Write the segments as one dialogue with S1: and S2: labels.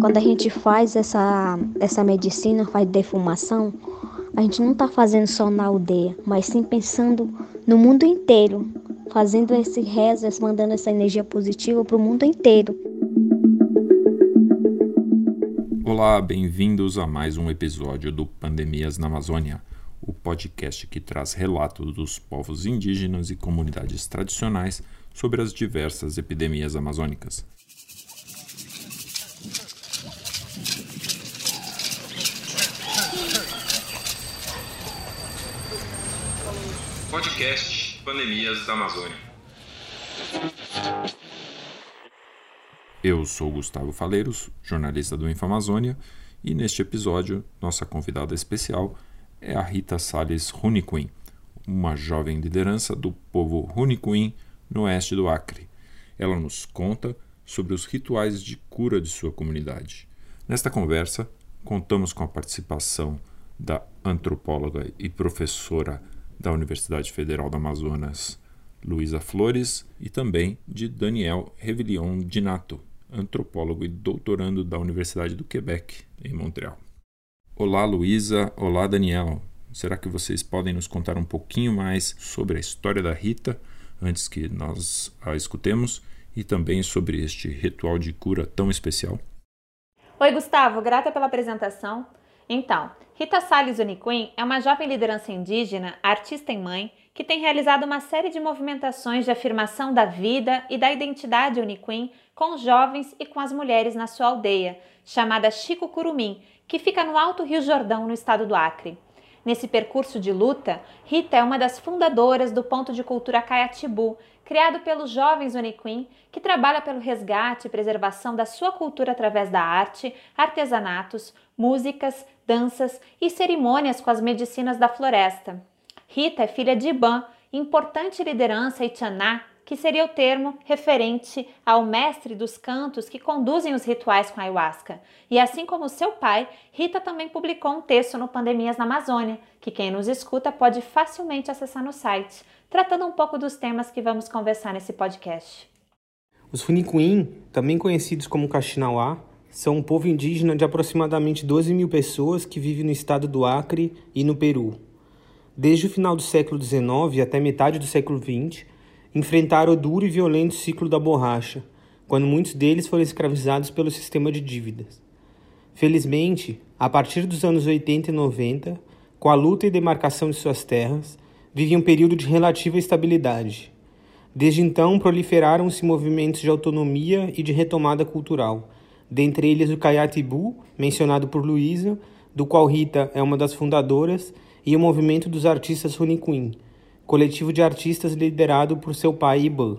S1: Quando a gente faz essa, essa medicina, faz defumação, a gente não está fazendo só na aldeia, mas sim pensando no mundo inteiro, fazendo esse rezo, mandando essa energia positiva para o mundo inteiro.
S2: Olá, bem-vindos a mais um episódio do Pandemias na Amazônia, o podcast que traz relatos dos povos indígenas e comunidades tradicionais sobre as diversas epidemias amazônicas. Podcast Pandemias da Amazônia. Eu sou Gustavo Faleiros, jornalista do Infamazônia, e neste episódio nossa convidada especial é a Rita Salles Runicuim, uma jovem liderança do povo Runicuim no oeste do Acre. Ela nos conta sobre os rituais de cura de sua comunidade. Nesta conversa, contamos com a participação da antropóloga e professora da Universidade Federal do Amazonas, Luísa Flores, e também de Daniel Revilion Dinato, antropólogo e doutorando da Universidade do Quebec, em Montreal. Olá, Luísa. Olá, Daniel. Será que vocês podem nos contar um pouquinho mais sobre a história da Rita, antes que nós a escutemos, e também sobre este ritual de cura tão especial?
S3: Oi, Gustavo. Grata pela apresentação. Então, Rita Salles Uniquim é uma jovem liderança indígena, artista e mãe, que tem realizado uma série de movimentações de afirmação da vida e da identidade Uniquim com os jovens e com as mulheres na sua aldeia, chamada Chico Curumim, que fica no Alto Rio Jordão, no estado do Acre. Nesse percurso de luta, Rita é uma das fundadoras do Ponto de Cultura Caiatibu, criado pelos jovens Uniquim, que trabalha pelo resgate e preservação da sua cultura através da arte, artesanatos, músicas, danças e cerimônias com as medicinas da floresta. Rita é filha de Iban, importante liderança Itianá, que seria o termo referente ao mestre dos cantos que conduzem os rituais com ayahuasca. E assim como seu pai, Rita também publicou um texto no Pandemias na Amazônia, que quem nos escuta pode facilmente acessar no site, tratando um pouco dos temas que vamos conversar nesse podcast.
S4: Os Funicuim, também conhecidos como Caxinauá, são um povo indígena de aproximadamente 12 mil pessoas que vive no estado do Acre e no Peru. Desde o final do século XIX até metade do século XX, enfrentaram o duro e violento ciclo da borracha, quando muitos deles foram escravizados pelo sistema de dívidas. Felizmente, a partir dos anos 80 e 90, com a luta e demarcação de suas terras, vivem um período de relativa estabilidade. Desde então, proliferaram-se movimentos de autonomia e de retomada cultural, dentre eles o Caiatibu, mencionado por Luísa, do qual Rita é uma das fundadoras, e o movimento dos artistas Runicuim, coletivo de artistas liderado por seu pai Iban.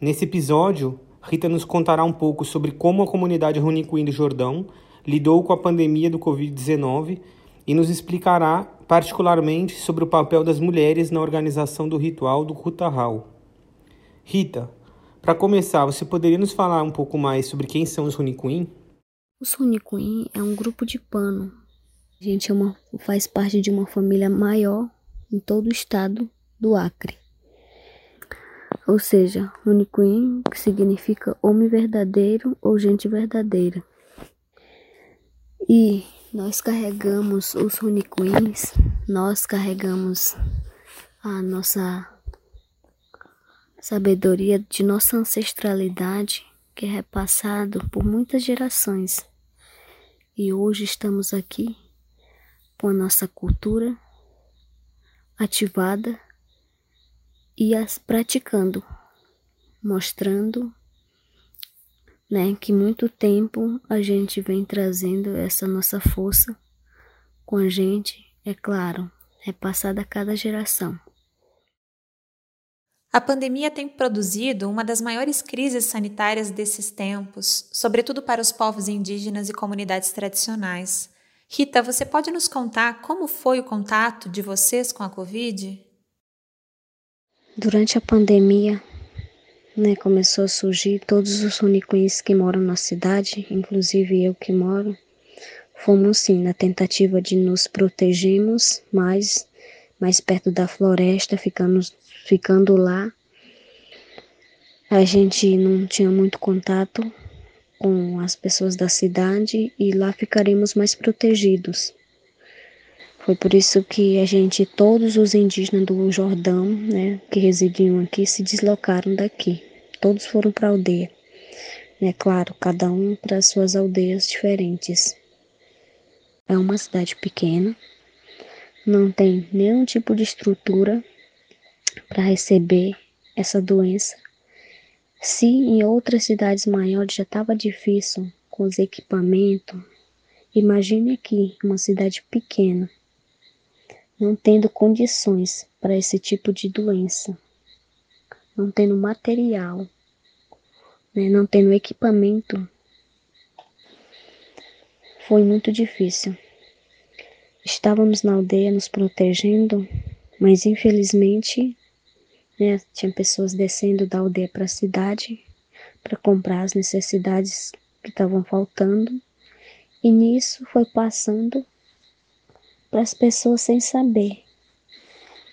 S4: Nesse episódio, Rita nos contará um pouco sobre como a comunidade Runicuim do Jordão lidou com a pandemia do Covid-19 e nos explicará particularmente sobre o papel das mulheres na organização do ritual do Rutahal. Rita, para começar, você poderia nos falar um pouco mais sobre quem são os Runicuim?
S1: Os Runicuim é um grupo de pano. A gente é uma, faz parte de uma família maior em todo o estado do Acre. Ou seja, Runicuim, que significa homem verdadeiro ou gente verdadeira. E nós carregamos os Runicuins, nós carregamos a nossa sabedoria de nossa ancestralidade que é repassado por muitas gerações. E hoje estamos aqui com a nossa cultura ativada e as praticando, mostrando né, que muito tempo a gente vem trazendo essa nossa força com a gente, é claro, repassada a cada geração.
S3: A pandemia tem produzido uma das maiores crises sanitárias desses tempos, sobretudo para os povos indígenas e comunidades tradicionais. Rita, você pode nos contar como foi o contato de vocês com a Covid?
S1: Durante a pandemia, né, começou a surgir todos os unicuins que moram na cidade, inclusive eu que moro, fomos sim na tentativa de nos protegermos mais, mais perto da floresta, ficando ficando lá. A gente não tinha muito contato com as pessoas da cidade e lá ficaremos mais protegidos. Foi por isso que a gente, todos os indígenas do Jordão, né, que residiam aqui, se deslocaram daqui. Todos foram para a aldeia. É claro, cada um para suas aldeias diferentes. É uma cidade pequena, não tem nenhum tipo de estrutura para receber essa doença. Se em outras cidades maiores já estava difícil com os equipamentos, imagine aqui, uma cidade pequena, não tendo condições para esse tipo de doença, não tendo material, né, não tendo equipamento, foi muito difícil. Estávamos na aldeia nos protegendo, mas infelizmente né, tinha pessoas descendo da aldeia para a cidade para comprar as necessidades que estavam faltando, e nisso foi passando para as pessoas sem saber.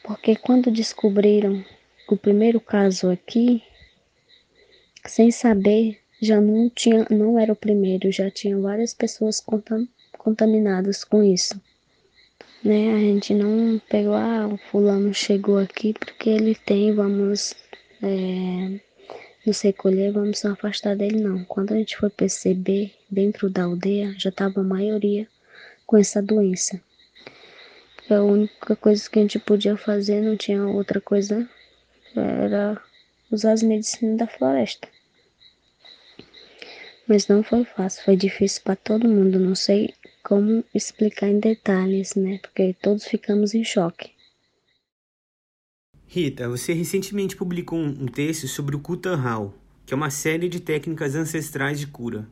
S1: Porque quando descobriram o primeiro caso aqui, sem saber, já não tinha, não era o primeiro, já tinha várias pessoas contaminadas com isso né? A gente não pegou, ah, o fulano chegou aqui porque ele tem, vamos é, nos recolher, vamos se afastar dele, não. Quando a gente foi perceber, dentro da aldeia, já estava a maioria com essa doença. A única coisa que a gente podia fazer, não tinha outra coisa, era usar as medicinas da floresta. Mas não foi fácil, foi difícil para todo mundo. Não sei como explicar em detalhes, né? Porque todos ficamos em choque.
S4: Rita, você recentemente publicou um texto sobre o Kutanhal, que é uma série de técnicas ancestrais de cura.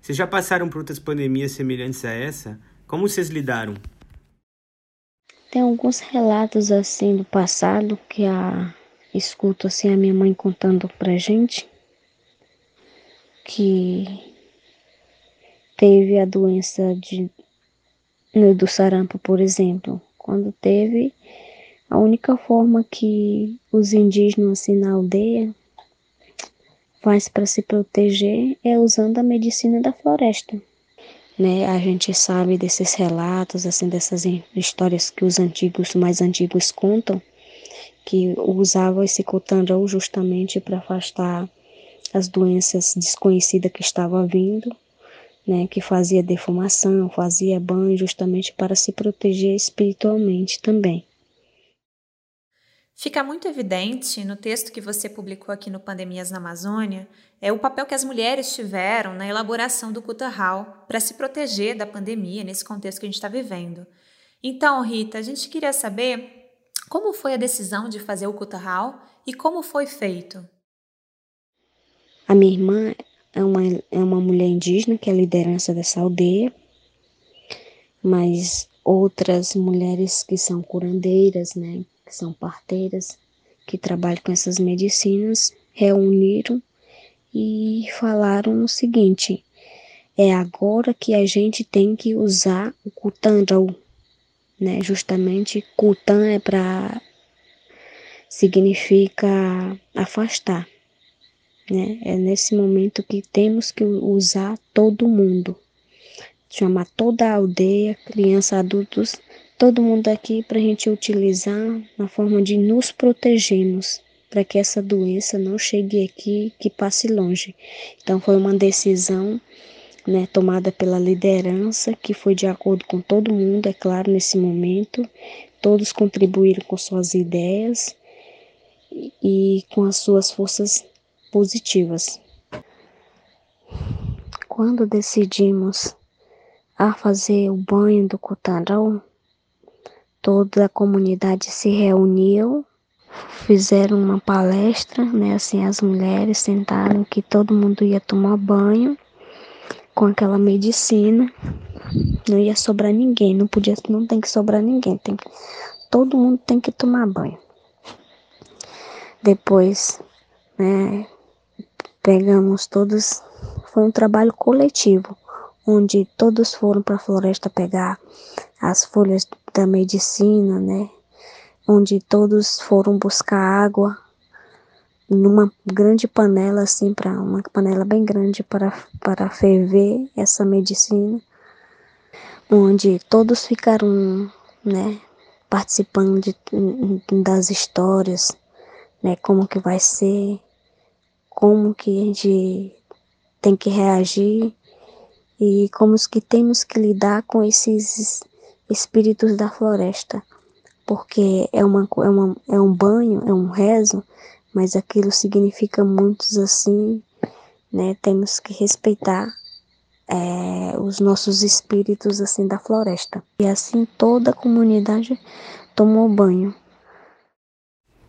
S4: Vocês já passaram por outras pandemias semelhantes a essa? Como vocês lidaram?
S1: Tem alguns relatos assim do passado que a escuto assim a minha mãe contando pra gente que teve a doença de, né, do sarampo, por exemplo. Quando teve, a única forma que os indígenas assim na aldeia faz para se proteger é usando a medicina da floresta. Né? A gente sabe desses relatos, assim, dessas histórias que os antigos, mais antigos contam, que usavam esse cotanrão justamente para afastar as doenças desconhecidas que estavam vindo né, que fazia defumação, fazia banho justamente para se proteger espiritualmente também.
S3: Fica muito evidente no texto que você publicou aqui no Pandemias na Amazônia é o papel que as mulheres tiveram na elaboração do Kutarral para se proteger da pandemia nesse contexto que a gente está vivendo. Então, Rita, a gente queria saber como foi a decisão de fazer o Kutarral e como foi feito.
S1: A minha irmã, é uma, é uma mulher indígena que é a liderança dessa aldeia, mas outras mulheres que são curandeiras, né, são parteiras, que trabalham com essas medicinas, reuniram e falaram o seguinte: é agora que a gente tem que usar o Kutanrau, né? Justamente Kutan é para significa afastar. Né? É nesse momento que temos que usar todo mundo, chamar toda a aldeia, crianças, adultos, todo mundo aqui para a gente utilizar na forma de nos protegermos, para que essa doença não chegue aqui, que passe longe. Então foi uma decisão né, tomada pela liderança, que foi de acordo com todo mundo, é claro, nesse momento. Todos contribuíram com suas ideias e com as suas forças positivas. Quando decidimos a fazer o banho do Cotarão, toda a comunidade se reuniu, fizeram uma palestra, né, assim as mulheres sentaram que todo mundo ia tomar banho com aquela medicina. Não ia sobrar ninguém, não podia, não tem que sobrar ninguém, tem todo mundo tem que tomar banho. Depois, né, pegamos todos, foi um trabalho coletivo, onde todos foram para a floresta pegar as folhas da medicina, né? Onde todos foram buscar água numa grande panela, assim, para uma panela bem grande para, para ferver essa medicina, onde todos ficaram, né, participando de, das histórias, né, como que vai ser, como que a gente tem que reagir e como que temos que lidar com esses espíritos da floresta, porque é, uma, é, uma, é um banho, é um rezo, mas aquilo significa muitos assim, né? Temos que respeitar é, os nossos espíritos assim da floresta. E assim toda a comunidade tomou banho.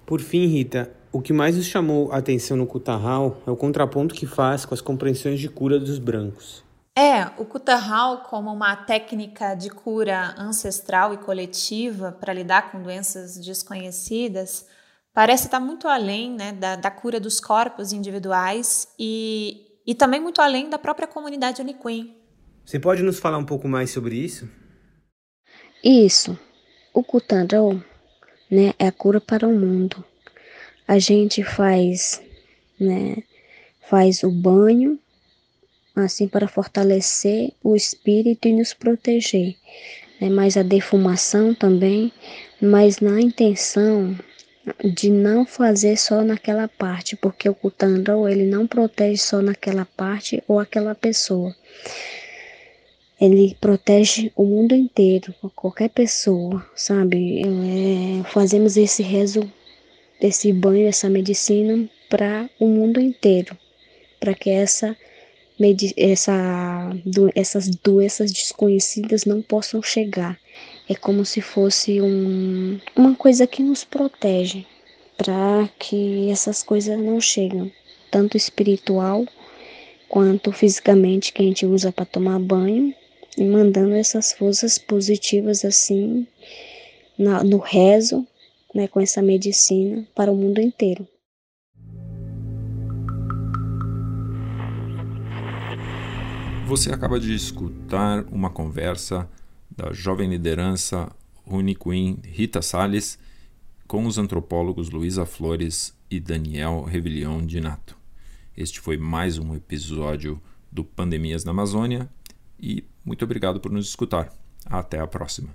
S4: Por fim, Rita, o que mais nos chamou a atenção no Kutarral é o contraponto que faz com as compreensões de cura dos brancos.
S3: É, o Kutarral, como uma técnica de cura ancestral e coletiva para lidar com doenças desconhecidas, parece estar muito além né, da, da cura dos corpos individuais e, e também muito além da própria comunidade Uniquim.
S4: Você pode nos falar um pouco mais sobre isso?
S1: Isso. O Kutarral né, é a cura para o mundo. A gente faz, né, faz o banho assim para fortalecer o espírito e nos proteger. Né? Mas a defumação também, mas na intenção de não fazer só naquela parte, porque o Kutandro ele não protege só naquela parte ou aquela pessoa. Ele protege o mundo inteiro, qualquer pessoa, sabe? É, fazemos esse rezo, esse banho, essa medicina para o mundo inteiro, para que essa essa, essas doenças desconhecidas não possam chegar. É como se fosse um, uma coisa que nos protege para que essas coisas não cheguem, tanto espiritual quanto fisicamente que a gente usa para tomar banho e mandando essas forças positivas assim na, no rezo, né, com essa medicina para o mundo inteiro.
S2: Você acaba de escutar uma conversa da jovem liderança Queen Rita Salles com os antropólogos Luísa Flores e Daniel Revilion de Nato. Este foi mais um episódio do Pandemias na Amazônia e muito obrigado por nos escutar. Até a próxima.